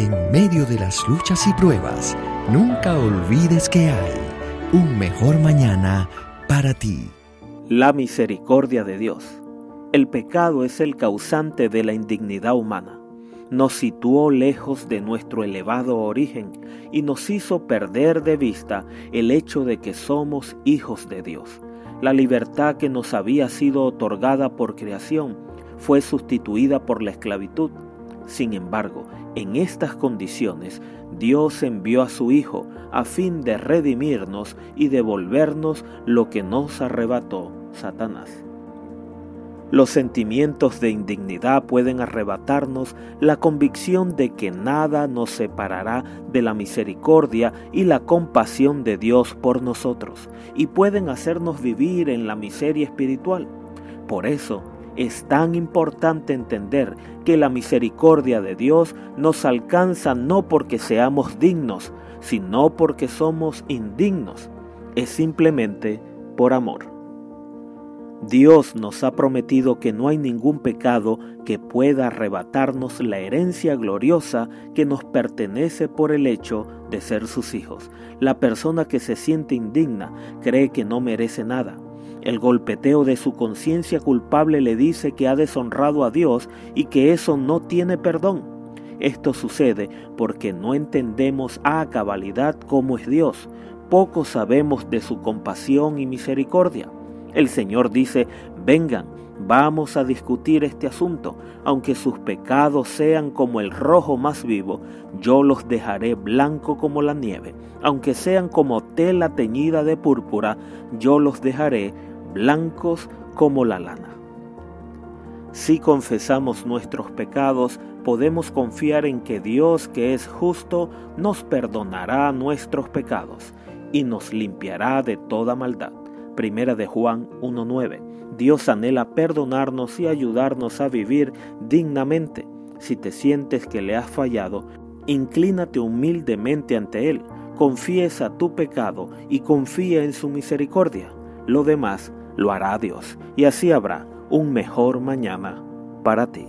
En medio de las luchas y pruebas, nunca olvides que hay un mejor mañana para ti. La misericordia de Dios. El pecado es el causante de la indignidad humana. Nos situó lejos de nuestro elevado origen y nos hizo perder de vista el hecho de que somos hijos de Dios. La libertad que nos había sido otorgada por creación fue sustituida por la esclavitud. Sin embargo, en estas condiciones, Dios envió a su Hijo a fin de redimirnos y devolvernos lo que nos arrebató Satanás. Los sentimientos de indignidad pueden arrebatarnos la convicción de que nada nos separará de la misericordia y la compasión de Dios por nosotros, y pueden hacernos vivir en la miseria espiritual. Por eso, es tan importante entender que la misericordia de Dios nos alcanza no porque seamos dignos, sino porque somos indignos. Es simplemente por amor. Dios nos ha prometido que no hay ningún pecado que pueda arrebatarnos la herencia gloriosa que nos pertenece por el hecho de ser sus hijos. La persona que se siente indigna cree que no merece nada el golpeteo de su conciencia culpable le dice que ha deshonrado a Dios y que eso no tiene perdón. Esto sucede porque no entendemos a cabalidad cómo es Dios. Poco sabemos de su compasión y misericordia. El Señor dice, vengan, vamos a discutir este asunto. Aunque sus pecados sean como el rojo más vivo, yo los dejaré blanco como la nieve. Aunque sean como tela teñida de púrpura, yo los dejaré blancos como la lana. Si confesamos nuestros pecados, podemos confiar en que Dios, que es justo, nos perdonará nuestros pecados y nos limpiará de toda maldad. Primera de Juan 1.9. Dios anhela perdonarnos y ayudarnos a vivir dignamente. Si te sientes que le has fallado, inclínate humildemente ante Él, confiesa tu pecado y confía en su misericordia. Lo demás lo hará Dios y así habrá un mejor mañana para ti.